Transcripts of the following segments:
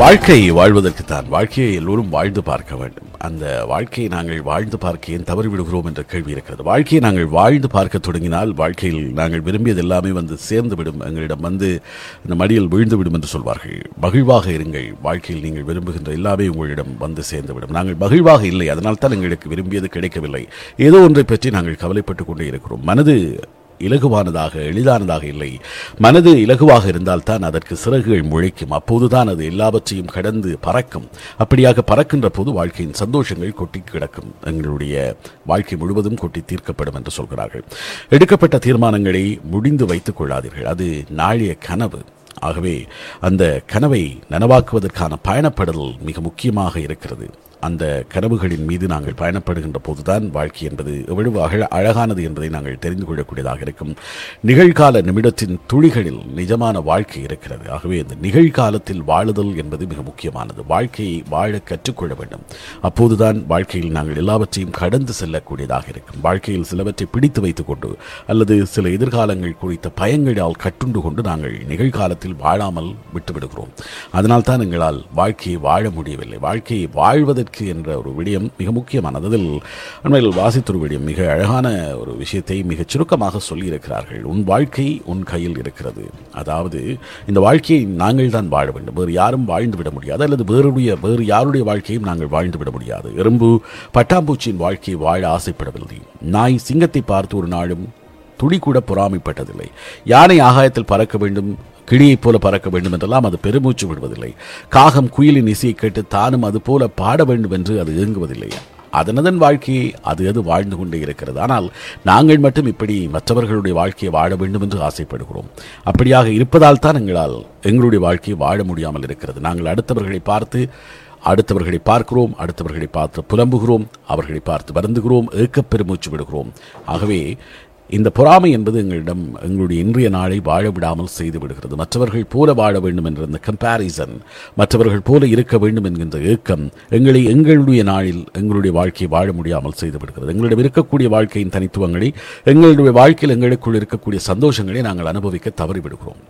வாழ்க்கை வாழ்வதற்கு தான். வாழ்க்கையை எல்லோரும் வாழ்ந்து பார்க்க வேண்டும். அந்த வாழ்க்கையை நாங்கள் வாழ்ந்து பார்க்க ஏன் தவறிவிடுகிறோம் என்ற கேள்வி இருக்கிறது. வாழ்க்கையை நாங்கள் வாழ்ந்து பார்க்க தொடங்கினால் வாழ்க்கையில் நாங்கள் விரும்பியது எல்லாமே வந்து சேர்ந்து விடும். எங்களிடம் வந்து இந்த மடியில் விழுந்து விடும் என்று சொல்வார்கள். மகிழ்வாக இருங்கள். வாழ்க்கையில் நீங்கள் விரும்புகின்ற எல்லாமே உங்களிடம் வந்து சேர்ந்து விடும். நாங்கள் மகிழ்வாக இல்லை. அதனால் தான் எங்களுக்கு விரும்பியது கிடைக்கவில்லை. ஏதோ ஒன்றை பற்றி நாங்கள் கவலைப்பட்டு கொண்டே இருக்கிறோம். மனது இலகுவானதாக எளிதானதாக இல்லை. மனது இலகுவாக இருந்தால்தான் அதற்கு சிறகுகள் முளைக்கும். அப்போதுதான் அது எல்லாவற்றையும் கடந்து பறக்கும். அப்படியாக பறக்கின்ற போது வாழ்க்கையின் சந்தோஷங்கள் கொட்டி கிடக்கும். எங்களுடைய வாழ்க்கை முழுவதும் கொட்டி தீர்க்கப்படும் என்று சொல்கிறார்கள். எடுக்கப்பட்ட தீர்மானங்களை முடிந்து வைத்துக் கொள்ளாதீர்கள். அது நாளைய கனவு. ஆகவே அந்த கனவை நனவாக்குவதற்கான பயணப்படல் மிக முக்கியமாக இருக்கிறது. அந்த கனவுகளின் மீது நாங்கள் பயணப்படுகின்ற போதுதான் வாழ்க்கை என்பது எவ்வளவு அழ அழகானது என்பதை நாங்கள் தெரிந்து கொள்ளக்கூடியதாக இருக்கும். நிகழ்கால நிமிடத்தின் துளிகளில் நிஜமான வாழ்க்கை இருக்கிறது. ஆகவே இந்த நிகழ்காலத்தில் வாழுதல் என்பது மிக முக்கியமானது. வாழ்க்கையை வாழ கற்றுக்கொள்ள வேண்டும். அப்போதுதான் வாழ்க்கையில் நாங்கள் எல்லாவற்றையும் கடந்து செல்லக்கூடியதாக இருக்கும். வாழ்க்கையில் சிலவற்றை பிடித்து வைத்துக் கொண்டு அல்லது சில எதிர்காலங்கள் குறித்த பயங்களால் கட்டுண்டு கொண்டு நாங்கள் நிகழ்காலத்தில் வாழாமல் விட்டுவிடுகிறோம். அதனால் தான் எங்களால் வாழ்க்கையை வாழ முடியவில்லை. வாழ்க்கையை வாழ்வதற்கு வாழ்க்கை என்ற ஒரு விடயம் மிக முக்கியமானது. அதில் அண்மையில் வாசித்துரு விடயம் மிக அழகான ஒரு விஷயத்தை மிகச் சுருக்கமாக சொல்லியிருக்கிறார்கள். உன் வாழ்க்கை உன் கையில் இருக்கிறது. அதாவது இந்த வாழ்க்கையை நாங்கள் தான் வாழ வேண்டும். வேறு யாரும் வாழ்ந்து விட முடியாது. அல்லது வேறுடைய வேறு யாருடைய வாழ்க்கையும் நாங்கள் வாழ்ந்து விட முடியாது. எறும்பு பட்டாம்பூச்சியின் வாழ்க்கையை வாழ ஆசைப்படவில்லை. நாய் சிங்கத்தை பார்த்து ஒரு நாளும் துளி கூட பொறாமைப்பட்டதில்லை. யானை ஆகாயத்தில் பறக்க வேண்டும். கிளியைப் போல பறக்க வேண்டும் என்றெல்லாம் அது பெருமூச்சு விடுவதில்லை. காகம் குயிலின் இசையை கேட்டு தானும் அது போல பாட வேண்டும் என்று அது இயங்குவதில்லை. அதனதன் வாழ்க்கையை அது அது வாழ்ந்து கொண்டே இருக்கிறது. ஆனால் நாங்கள் மட்டும் இப்படி மற்றவர்களுடைய வாழ்க்கையை வாழ வேண்டும் என்று ஆசைப்படுகிறோம். அப்படியாக இருப்பதால் தான் எங்களால் எங்களுடைய வாழ்க்கையை வாழ முடியாமல் இருக்கிறது. நாங்கள் அடுத்தவர்களை பார்த்து அடுத்தவர்களை பார்க்கிறோம் அடுத்தவர்களை பார்த்து புலம்புகிறோம் அவர்களை பார்த்து வருந்துகிறோம் ஏக்கப் பெருமூச்சு விடுகிறோம். ஆகவே இந்த பொறாமை என்பது எங்களிடம் எங்களுடைய இன்றைய நாளை வாழ விடாமல் செய்துவிடுகிறது மற்றவர்கள் போல வாழ வேண்டும் என்ற இந்த கம்பேரிசன் மற்றவர்கள் போல இருக்க வேண்டும் என்கின்ற ஏக்கம் எங்களை எங்களுடைய நாளில் எங்களுடைய வாழ்க்கையை வாழ முடியாமல் செய்துவிடுகிறது எங்களிடம் இருக்கக்கூடிய வாழ்க்கையின் தனித்துவங்களை எங்களுடைய வாழ்க்கையில் எங்களுக்குள் இருக்கக்கூடிய சந்தோஷங்களை நாங்கள் அனுபவிக்க தவறிவிடுகிறோம்.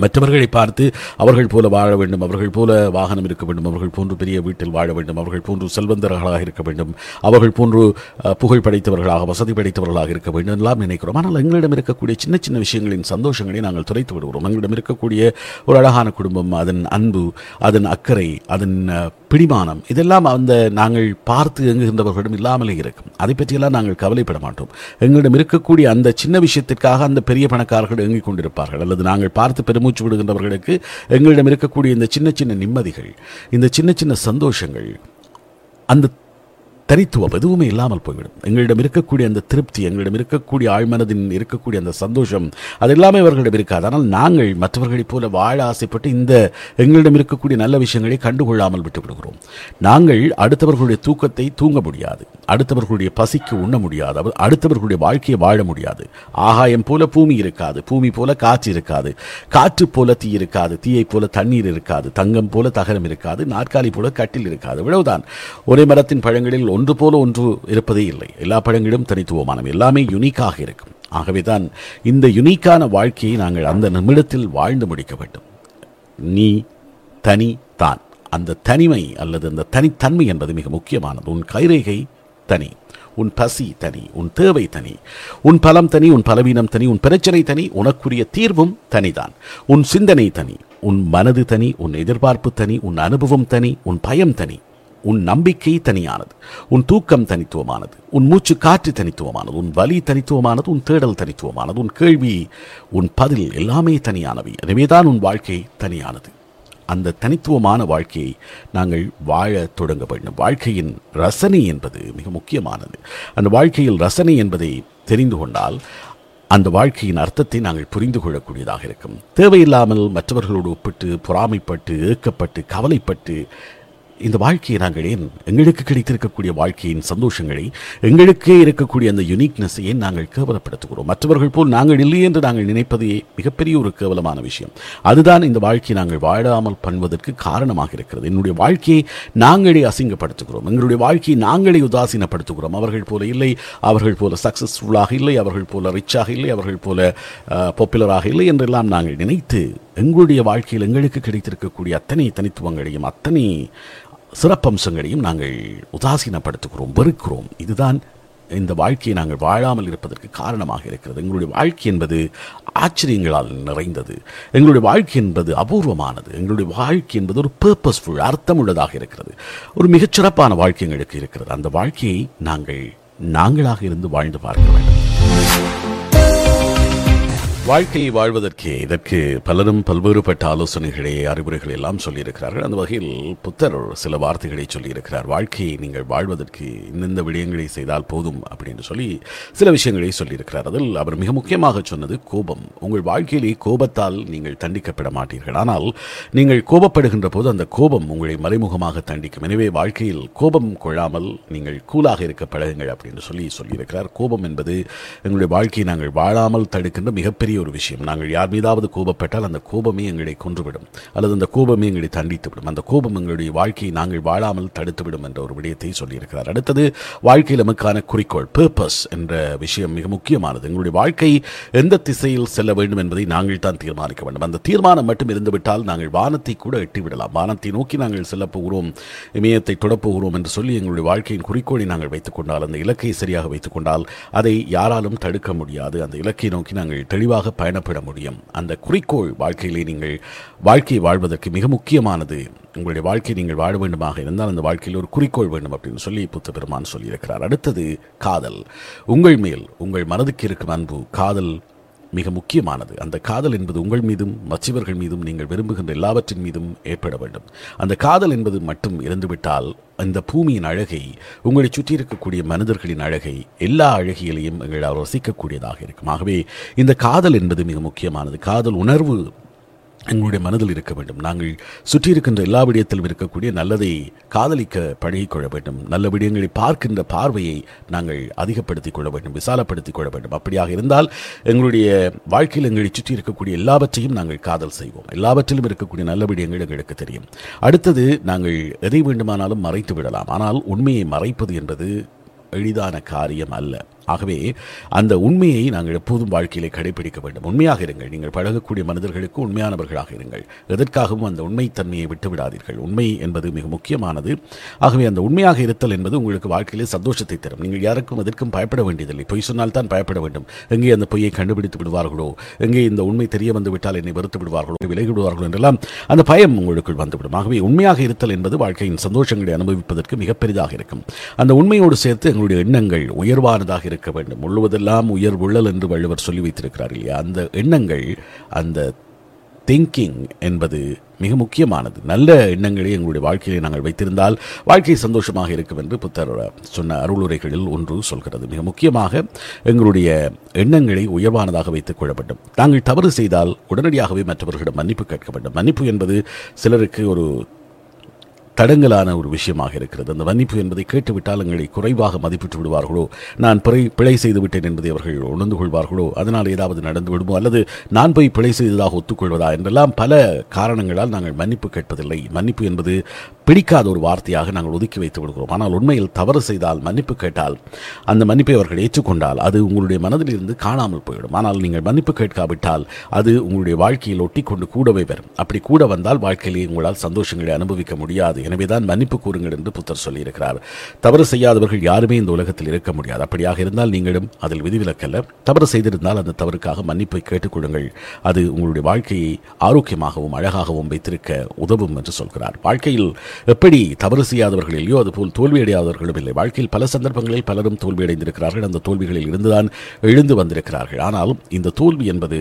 மற்றவர்களை பார்த்து அவர்கள் போல வாழ வேண்டும் அவர்கள் போல வாகனம் இருக்க வேண்டும் அவர்கள் போன்று பெரிய வீட்டில் வாழ வேண்டும் அவர்கள் போன்று செல்வந்தர்களாக இருக்க வேண்டும் அவர்கள் போன்று புகழ் படைத்தவர்களாக வசதி படைத்தவர்களாக இருக்க வேண்டும் எல்லாம் நினைக்கிறோம். ஆனால் எங்களிடம் இருக்கக்கூடிய சின்ன சின்ன விஷயங்களின் சந்தோஷங்களை நாங்கள் துரைத்து விடுகிறோம். எங்களிடம் இருக்கக்கூடிய ஒரு அழகான குடும்பம் அதன் அன்பு அதன் அக்கறை அதன் பிடிமானம். இதெல்லாம் அந்த நாங்கள் பார்த்து எங்குகின்றவர்களிடம் இல்லாமலே இருக்கும். அதை பற்றியெல்லாம் நாங்கள் கவலைப்பட மாட்டோம். எங்களிடம் இருக்கக்கூடிய அந்த சின்ன விஷயத்திற்காக அந்த பெரிய பணக்காரர்கள் எங்கிக் கொண்டிருப்பார்கள். அல்லது நாங்கள் பார்த்து பெருமூச்சு விடுகின்றவர்களுக்கு எங்களிடம் இருக்கக்கூடிய இந்த சின்ன சின்ன நிம்மதிகள் இந்த சின்ன சின்ன சந்தோஷங்கள் அந்த தனித்துவம் எதுவுமே இல்லாமல் போய்விடும். எங்களிடம் இருக்கக்கூடிய அந்த திருப்தி எங்களிடம் இருக்கக்கூடிய ஆழ்மனதின் இருக்கக்கூடிய அந்த சந்தோஷம் அது எல்லாமே அவர்களிடம் இருக்காது. ஆனால் நாங்கள் மற்றவர்களைப் போல வாழ ஆசைப்பட்டு இந்த எங்களிடம் இருக்கக்கூடிய நல்ல விஷயங்களை கண்டுகொள்ளாமல் விட்டுவிடுகிறோம். நாங்கள் அடுத்தவர்களுடைய தூக்கத்தை தூங்க முடியாது. அடுத்தவர்களுடைய பசிக்கு உண்ண முடியாது. அவர் அடுத்தவர்களுடைய வாழ்க்கையை வாழ முடியாது. ஆகாயம் போல பூமி இருக்காது. பூமி போல காற்று இருக்காது. காற்று போல தீ இருக்காது. தீயை போல தண்ணீர் இருக்காது. தங்கம் போல தகரம் இருக்காது. நாற்காலி போல கட்டில் இருக்காது. இவ்வளவுதான். ஒரே மரத்தின் பழங்களில் ஒன்று போல ஒன்று இருப்பதே இல்லை. எல்லா பழங்களும் தனித்துவமானவை. எல்லாமே யுனிக்காக இருக்கும். ஆகவேதான் இந்த யுனிக்கான வாழ்க்கையை நாங்கள் அந்த நிமிடத்தில் வாழ்ந்து முடிக்க வேண்டும். நீ தனி தான். அந்த தனிமை அல்லது அந்த தனித்தன்மை என்பது மிக முக்கியமானது. உன் கைரேகை தனி. உன் பசி தனி உன் தேவை தனி. உன் பலம் தனி உன் பலவீனம் தனி உன் பிரச்சனை தனி உனக்குரிய தீர்வும் தனிதான். உன் சிந்தனை தனி உன் மனது தனி உன் எதிர்பார்ப்பு தனி உன் அனுபவம் தனி உன் பயம் தனி. உன் நம்பிக்கை தனியானது உன் தூக்கம் தனித்துவமானது உன் மூச்சு காற்று தனித்துவமானது உன் வலி தனித்துவமானது உன் தேடல் தனித்துவமானது உன் கேள்வி உன் பதில் எல்லாமே தனியானவை. எனவேதான் உன் வாழ்க்கை தனியானது. அந்த தனித்துவமான வாழ்க்கையை நாங்கள் வாழ தொடங்க வேண்டும். வாழ்க்கையின் ரசனை என்பது மிக முக்கியமானது. அந்த வாழ்க்கையில் ரசனை என்பதை தெரிந்து கொண்டால் அந்த வாழ்க்கையின் அர்த்தத்தை நாங்கள் புரிந்து கொள்ளக்கூடியதாக இருக்கும். தேவையில்லாமல் மற்றவர்களோடு ஒப்பிட்டு பொறாமைப்பட்டு ஏக்கப்பட்டு கவலைப்பட்டு இந்த வாழ்க்கையை நாங்கள் ஏன் எங்களுக்கு கிடைத்திருக்கக்கூடிய வாழ்க்கையின் சந்தோஷங்களை எங்களுக்கே இருக்கக்கூடிய அந்த யுனிக்னஸை ஏன் நாங்கள் கேவலப்படுத்துகிறோம்? மற்றவர்கள் போல் நாங்கள் இல்லை என்று நாங்கள் நினைப்பதே மிகப்பெரிய ஒரு கேவலமான விஷயம். அதுதான் இந்த வாழ்க்கையை நாங்கள் வாழாமல் பண்ணுவதற்கு காரணமாக இருக்கிறது. என்னுடைய வாழ்க்கையை நாங்களே அசிங்கப்படுத்துகிறோம். எங்களுடைய வாழ்க்கையை நாங்களே உதாசீனப்படுத்துகிறோம். அவர்கள் போல இல்லை அவர்கள் போல சக்சஸ்ஃபுல்லாக இல்லை அவர்கள் போல ரிச்சாக இல்லை அவர்கள் போல பாப்புலராக இல்லை என்றெல்லாம் நாங்கள் நினைத்து எங்களுடைய வாழ்க்கையில் எங்களுக்கு கிடைத்திருக்கக்கூடிய அத்தனை தனித்துவங்களையும் அத்தனை சிறப்பம்சங்களையும் நாங்கள் உதாசீனப்படுத்துகிறோம் வெறுக்கிறோம். இதுதான் இந்த வாழ்க்கையை நாங்கள் வாழாமல் இருப்பதற்கு காரணமாக இருக்கிறது. எங்களுடைய வாழ்க்கை என்பது ஆச்சரியங்களால் நிறைந்தது. எங்களுடைய வாழ்க்கை என்பது அபூர்வமானது. எங்களுடைய வாழ்க்கை என்பது ஒரு பர்பஸ்ஃபுல் அர்த்தமுள்ளதாக இருக்கிறது. ஒரு மிகச்சிறப்பான வாழ்க்கை எங்களுக்கு இருக்கிறது. அந்த வாழ்க்கையை நாங்கள் நாங்களாக இருந்து வாழ்ந்து பார்க்க வேண்டும். வாழ்க்கையை வாழ்வதற்கே இதற்கு பலரும் பல்வேறுபட்ட ஆலோசனைகளை அறிவுரைகளை எல்லாம் சொல்லியிருக்கிறார்கள். அந்த வகையில் புத்தர் சில வார்த்தைகளை சொல்லியிருக்கிறார். வாழ்க்கையை நீங்கள் வாழ்வதற்கு இந்தந்த விடயங்களை செய்தால் போதும் அப்படின்னு சொல்லி சில விஷயங்களை சொல்லியிருக்கிறார். அதில் அவர் மிக முக்கியமாக சொன்னது கோபம். உங்கள் வாழ்க்கையிலே கோபத்தால் நீங்கள் தண்டிக்கப்பட மாட்டீர்கள். ஆனால் நீங்கள் கோபப்படுகின்ற போது அந்த கோபம் உங்களை மறைமுகமாக தண்டிக்கும். எனவே வாழ்க்கையில் கோபம் கொள்ளாமல் நீங்கள் கூலாக இருக்க பழகுங்கள் அப்படின்னு சொல்லி சொல்லியிருக்கிறார். கோபம் என்பது எங்களுடைய வாழ்க்கையை நாங்கள் வாழாமல் தடுக்கின்ற மிகப்பெரிய ஒரு விஷயம். நாங்கள் யார் மீதாவது கோபப்பட்டால் அந்த கோபமே எங்களை கொன்றுவிடும். அல்லது அந்த கோபமே எங்களை தண்டித்துவிடும். அந்த கோபம் எங்களுடைய வாழ்க்கையை நாங்கள் வாழாமல் தடுத்துவிடும் என்ற ஒரு விடயத்தை சொல்லியிருக்கிறார். அடுத்தது வாழ்க்கையில் நமக்கான குறிக்கோள் பர்பஸ் என்ற விஷயம் மிக முக்கியமானது. எங்களுடைய வாழ்க்கை எந்த திசையில் செல்ல வேண்டும் என்பதை நாங்கள் தான் தீர்மானிக்க வேண்டும். அந்த தீர்மானம் மட்டும் இருந்துவிட்டால் நாங்கள் வானத்தை கூட எட்டிவிடலாம். வானத்தை நோக்கி நாங்கள் செல்லப் போகிறோம் இமயத்தை தொடப்போகிறோம் என்று சொல்லி எங்களுடைய வாழ்க்கையின் குறிக்கோளை நாங்கள் வைத்துக் கொண்டால் அந்த இலக்கை சரியாக வைத்துக் கொண்டால் அதை யாராலும் தடுக்க முடியாது. அந்த இலக்கை நோக்கி நாங்கள் தெளிவாக பயணப்பட முடியும். அந்த குறிக்கோள் வாழ்க்கையிலே நீங்கள் வாழ்க்கையை வாழ்வதற்கு மிக முக்கியமானது. உங்களுடைய வாழ்க்கையை நீங்கள் வாழ வேண்டுமாக இருந்தால் அந்த வாழ்க்கையில் ஒரு குறிக்கோள் வேண்டும் அப்படின்னு சொல்லி புத்த பெருமான் சொல்லியிருக்கிறார். அடுத்தது காதல். உங்கள் மேல் உங்கள் மனதுக்கு இருக்கும் அன்பு காதல் மிக முக்கியமானது. அந்த காதல் என்பது உங்கள் மீதும் மற்றவர்கள் மீதும் நீங்கள் விரும்புகின்ற எல்லாவற்றின் மீதும் ஏற்பட வேண்டும். அந்த காதல் என்பது மட்டும் இருந்துவிட்டால் அந்த பூமியின் அழகை உங்களை சுற்றி இருக்கக்கூடிய மனிதர்களின் அழகை எல்லா அழகியலையும் எங்களால் ரசிக்கக்கூடியதாக இருக்கும். ஆகவே இந்த காதல் என்பது மிக முக்கியமானது. காதல் உணர்வு எங்களுடைய மனதில் இருக்க வேண்டும். நாங்கள் சுற்றி இருக்கின்ற எல்லா விடயத்திலும் இருக்கக்கூடிய நல்லதை காதலிக்க பழகிக்கொள்ள வேண்டும். நல்ல விடயங்களை பார்க்கின்ற பார்வையை நாங்கள் அதிகப்படுத்திக் கொள்ள வேண்டும் விசாலப்படுத்திக் கொள்ள வேண்டும். அப்படியாக இருந்தால் எங்களுடைய வாழ்க்கையில் எங்களை சுற்றி இருக்கக்கூடிய எல்லாவற்றையும் நாங்கள் காதல் செய்வோம். எல்லாவற்றிலும் இருக்கக்கூடிய நல்ல விடயங்கள் எங்களுக்கு தெரியும். அடுத்தது நாங்கள் எதை வேண்டுமானாலும் மறைத்து விடலாம். ஆனால் உண்மையை மறைப்பது என்பது எளிதான காரியம் அல்ல. ஆகவே அந்த உண்மையை நாங்கள் எப்போதும் வாழ்க்கையிலே கடைபிடிக்க வேண்டும். உண்மையாக இருங்கள். நீங்கள் பழகக்கூடிய மனிதர்களுக்கு உண்மையானவர்களாக இருங்கள். எதற்காகவும் அந்த உண்மைத்தன்மையை விட்டுவிடாதீர்கள். உண்மை என்பது மிக முக்கியமானது. ஆகவே அந்த உண்மையாக இருத்தல் என்பது உங்களுக்கு வாழ்க்கையிலே சந்தோஷத்தை தரும். நீங்கள் யாருக்கும் எதற்கும் பயப்பட வேண்டியதில்லை. பொய் சொன்னால் தான் பயப்பட வேண்டும். எங்கே அந்த பொய்யை கண்டுபிடித்து விடுவார்களோ எங்கே இந்த உண்மை தெரிய வந்து விட்டால் என்னை வெறுத்து விடுவார்களோ விலகி விடுவார்களோ என்றெல்லாம் அந்த பயம் உங்களுக்குள் வந்துவிடும். ஆகவே உண்மையாக இருத்தல் என்பது வாழ்க்கையின் சந்தோஷங்களை அனுபவிப்பதற்கு மிக பெரிதாக இருக்கும். அந்த உண்மையோடு சேர்த்து எங்களுடைய எண்ணங்கள் உயர்வானதாக இருக்க வேண்டும். முழுவதெல்லாம் உயர் உள்ளல் என்று வள்ளுவர் சொல்லி வைத்திருக்கிறார் இல்லையா? அந்த எண்ணங்கள் அந்த திங்கிங் என்பது மிக முக்கியமானது. நல்ல எண்ணங்களை எங்களுடைய வாழ்க்கையை நாங்கள் வைத்திருந்தால் வாழ்க்கை சந்தோஷமாக இருக்கும் என்று புத்தர் சொன்ன அருளுரைகளில் ஒன்று சொல்கிறது. மிக முக்கியமாக எங்களுடைய எண்ணங்களை உயர்வானதாக வைத்துக் கொள்ள வேண்டும். நாங்கள் தவறு செய்தால் உடனடியாகவே மற்றவர்களிடம் மன்னிப்பு கேட்க வேண்டும். மன்னிப்பு என்பது சிலருக்கு ஒரு தடங்கலான ஒரு விஷயமாக இருக்கிறது. அந்த மன்னிப்பு என்பதை கேட்டுவிட்டால் எங்களை குறைவாக மதிப்பிட்டு விடுவார்களோ? நான் பிறை பிழை செய்து விட்டேன் என்பதை அவர்கள் உணர்ந்து கொள்வார்களோ? அதனால் ஏதாவது நடந்து விடுமோ? அல்லது நான் போய் பிழை செய்ததாக ஒத்துக்கொள்வதா? என்றெல்லாம் பல காரணங்களால் நாங்கள் மன்னிப்பு கேட்பதில்லை. மன்னிப்பு என்பது பிடிக்காத ஒரு வார்த்தையாக நாங்கள் ஒதுக்கி வைத்து விடுகிறோம். ஆனால் உண்மையில் தவறு செய்தால் மன்னிப்பு கேட்டால் அந்த மன்னிப்பை அவர்கள் ஏற்றுக்கொண்டால் அது உங்களுடைய மனதில் இருந்து காணாமல் போயிடும். ஆனால் நீங்கள் மன்னிப்பு கேட்காவிட்டால் அது உங்களுடைய வாழ்க்கையில் ஒட்டி கொண்டு கூடவே வரும். அப்படி கூட வந்தால் வாழ்க்கையிலே உங்களால் சந்தோஷங்களை அனுபவிக்க முடியாது. எனவேதான் மன்னிப்பு கூறுங்கள் என்று புத்தர் சொல்லியிருக்கிறார். தவறு செய்யாதவர்கள் யாருமே இந்த உலகத்தில் இருக்க முடியாது. அப்படியாக இருந்தால் நீங்களும் அதில் விதிவிலக்கல்ல. தவறு செய்திருந்தால் அந்த தவறுக்காக மன்னிப்பை கேட்டுக்கொள்ளுங்கள் அது உங்களுடைய வாழ்க்கையை ஆரோக்கியமாகவும் அழகாகவும் வைத்திருக்க உதவும் என்று சொல்கிறார். வாழ்க்கையில் எப்படி தவறு செய்யாதவர்கள் இல்லையோ அதுபோல் தோல்வியடையாதவர்களும் இல்லை. வாழ்க்கையில் பல சந்தர்ப்பங்களில் பலரும் தோல்வியடைந்திருக்கிறார்கள். அந்த தோல்விகளில் இருந்துதான் எழுந்து வந்திருக்கிறார்கள். ஆனாலும் இந்த தோல்வி என்பது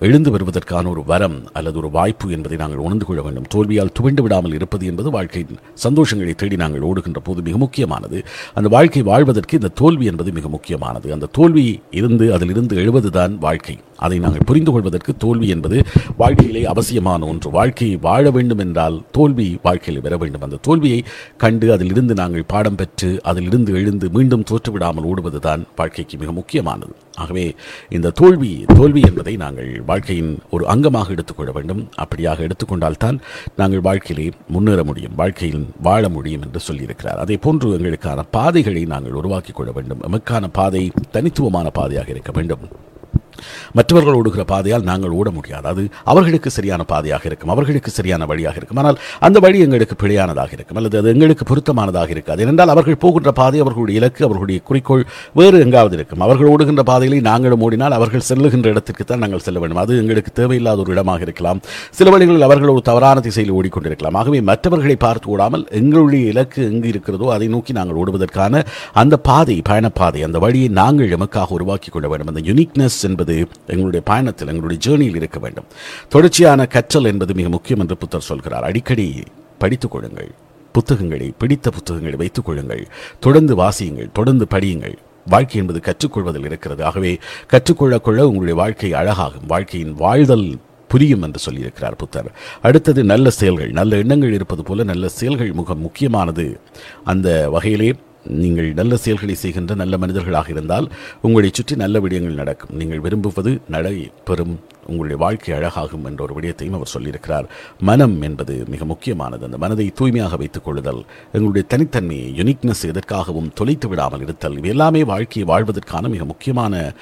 எழுந்து வருவதற்கான ஒரு வரம் அல்லது ஒரு வாய்ப்பு என்பதை நாங்கள் உணர்ந்து கொள்ள வேண்டும். தோல்வியால் துவண்டு விடாமல் இருப்பது என்பது வாழ்க்கையின் சந்தோஷங்களை தேடி நாங்கள் ஓடுகின்ற போது மிக முக்கியமானது. அந்த வாழ்க்கை வாழ்வதற்கு இந்த தோல்வி என்பது மிக முக்கியமானது. அந்த தோல்வி இருந்து அதிலிருந்து எழுவதுதான் வாழ்க்கை. அதை நாங்கள் புரிந்து கொள்வதற்கு தோல்வி என்பது வாழ்க்கையிலே அவசியமான ஒன்று. வாழ்க்கையை வாழ வேண்டும் என்றால் தோல்வி வாழ்க்கையில் பெற வேண்டும். அந்த தோல்வியை கண்டு அதிலிருந்து நாங்கள் பாடம் பெற்று அதிலிருந்து எழுந்து மீண்டும் தோற்றுவிடாமல் ஓடுவதுதான் வாழ்க்கைக்கு மிக முக்கியமானது. ஆகவே இந்த தோல்வி தோல்வி என்பதை நாங்கள் வாழ்க்கையின் ஒரு அங்கமாக எடுத்துக்கொள்ள வேண்டும். அப்படியாக எடுத்துக்கொண்டால்தான் நாங்கள் வாழ்க்கையிலே முன்னேற முடியும் வாழ்க்கையில் வாழ முடியும் என்று சொல்லியிருக்கிறார். அதே போன்று எங்களுக்கான பாதைகளை நாங்கள் உருவாக்கிக் கொள்ள வேண்டும். எமக்கான பாதை தனித்துவமான பாதையாக இருக்க வேண்டும். மற்றவர்கள் ஓடுகிற பாதையால் நாங்கள் ஓட முடியாது. அது அவர்களுக்கு சரியான பாதையாக இருக்கும் அவர்களுக்கு சரியான வழியாக இருக்கும். ஆனால் அந்த வழி எங்களுக்கு பிழையானதாக இருக்கும் அல்லது அது எங்களுக்கு பொருத்தமானதாக இருக்காது. ஏனென்றால் அவர்கள் போகின்ற பாதை அவர்களுடைய இலக்கு அவர்களுடைய குறிக்கோள் வேறு எங்காவது இருக்கும். அவர்கள் ஓடுகின்ற பாதையிலே நாங்களும் ஓடினால் அவர்கள் செல்லுகின்ற இடத்திற்கு தான் நாங்கள் செல்ல வேண்டும். அது எங்களுக்கு தேவையில்லாத ஒரு இடமாக இருக்கலாம். சில வழிகளில் அவர்கள் ஒரு தவறான திசையில் ஓடிக்கொண்டிருக்கலாம். ஆகவே மற்றவர்களை பார்த்து ஓடாமல் எங்களுடைய இலக்கு எங்கு இருக்கிறதோ அதை நோக்கி நாங்கள் ஓடுவதற்கான அந்த பாதை பயணப்பாதை அந்த வழியை நாங்கள் எமக்காக உருவாக்கி கொள்ள வேண்டும். அந்த யுனிக்னஸ் என்பது எங்களுடைய பயணத்தில் எங்களுடைய ஜேர்னியில் இருக்க வேண்டும். தொடர்ச்சியான கற்றல் என்பது மிக முக்கியம் என்று புத்தர் சொல்கிறார். அடிக்கடி படித்துக் கொள்ளுங்கள். புத்தகங்களை பிடித்த புத்தகங்களை வைத்துக் கொள்ளுங்கள். தொடர்ந்து வாசியுங்கள் தொடர்ந்து படியுங்கள். வாழ்க்கை என்பது கற்றுக்கொள்வதில் இருக்கிறது. ஆகவே கற்றுக்கொள்ள கொள்ள உங்களுடைய வாழ்க்கை அழகாகும். வாழ்க்கையின் வாழ்தல் புரியும் என்று சொல்லியிருக்கிறார் புத்தர். அடுத்தது நல்ல செயல்கள். நல்ல எண்ணங்கள் இருப்பது போல நல்ல செயல்கள் முக முக்கியமானது. அந்த வகையிலே நீங்கள் நல்ல செயல்களை செய்கின்ற நல்ல மனிதர்களாக இருந்தால் உங்களை சுற்றி நல்ல விடயங்கள் நடக்கும். நீங்கள் விரும்புவது நடை பெறும் உங்களுடைய வாழ்க்கை அழகாகும் என்ற ஒரு விடயத்தையும் அவர் சொல்லியிருக்கிறார். மனம் என்பது மிக முக்கியமானது. அந்த மனதை தூய்மையாக வைத்துக் கொள்ளுதல் எங்களுடைய தனித்தன்மையை யுனிக்னஸ் எதற்காகவும் தொலைத்து விடாமல் இருத்தல் இவை எல்லாமே வாழ்க்கையை வாழ்வதற்கான மிக முக்கியமான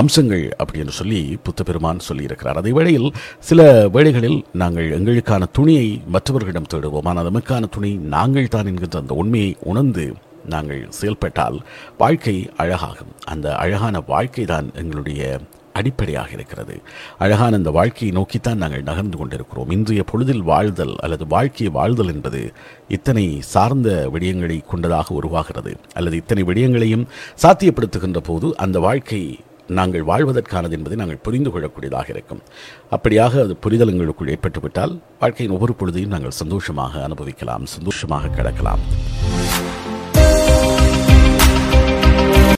அம்சங்கள் அப்படி என்று சொல்லி புத்த பெருமான் சொல்லியிருக்கிறார். அதே வேளையில் சில வேளைகளில் நாங்கள் எங்களுக்கான துணியை மற்றவர்களிடம் தேடுவோம். ஆனால் நமக்கான துணி நாங்கள் தான் என்கின்ற அந்த உண்மையை உணர்ந்து நாங்கள் செயல்பட்டால் வாழ்க்கை அழகாகும். அந்த அழகான வாழ்க்கை தான் எங்களுடைய அடிப்படையாக இருக்கிறது. அழகான அந்த வாழ்க்கையை நோக்கித்தான் நாங்கள் நகர்ந்து கொண்டிருக்கிறோம். இன்றைய பொழுதில் வாழ்தல் அல்லது வாழ்க்கையை வாழ்தல் என்பது இத்தனை சார்ந்த விடயங்களை கொண்டதாக உருவாகிறது. அல்லது இத்தனை விடயங்களையும் சாத்தியப்படுத்துகின்ற போது அந்த வாழ்க்கை நாங்கள் வாழ்வதற்கானது என்பதை நாங்கள் புரிந்து கொள்ளக்கூடியதாக இருக்கும். அப்படியாக அது புரிதல் எங்களுக்குள் ஏற்பட்டுவிட்டால் வாழ்க்கையின் ஒவ்வொரு பொழுதையும் நாங்கள் சந்தோஷமாக அனுபவிக்கலாம் சந்தோஷமாக கிடக்கலாம்.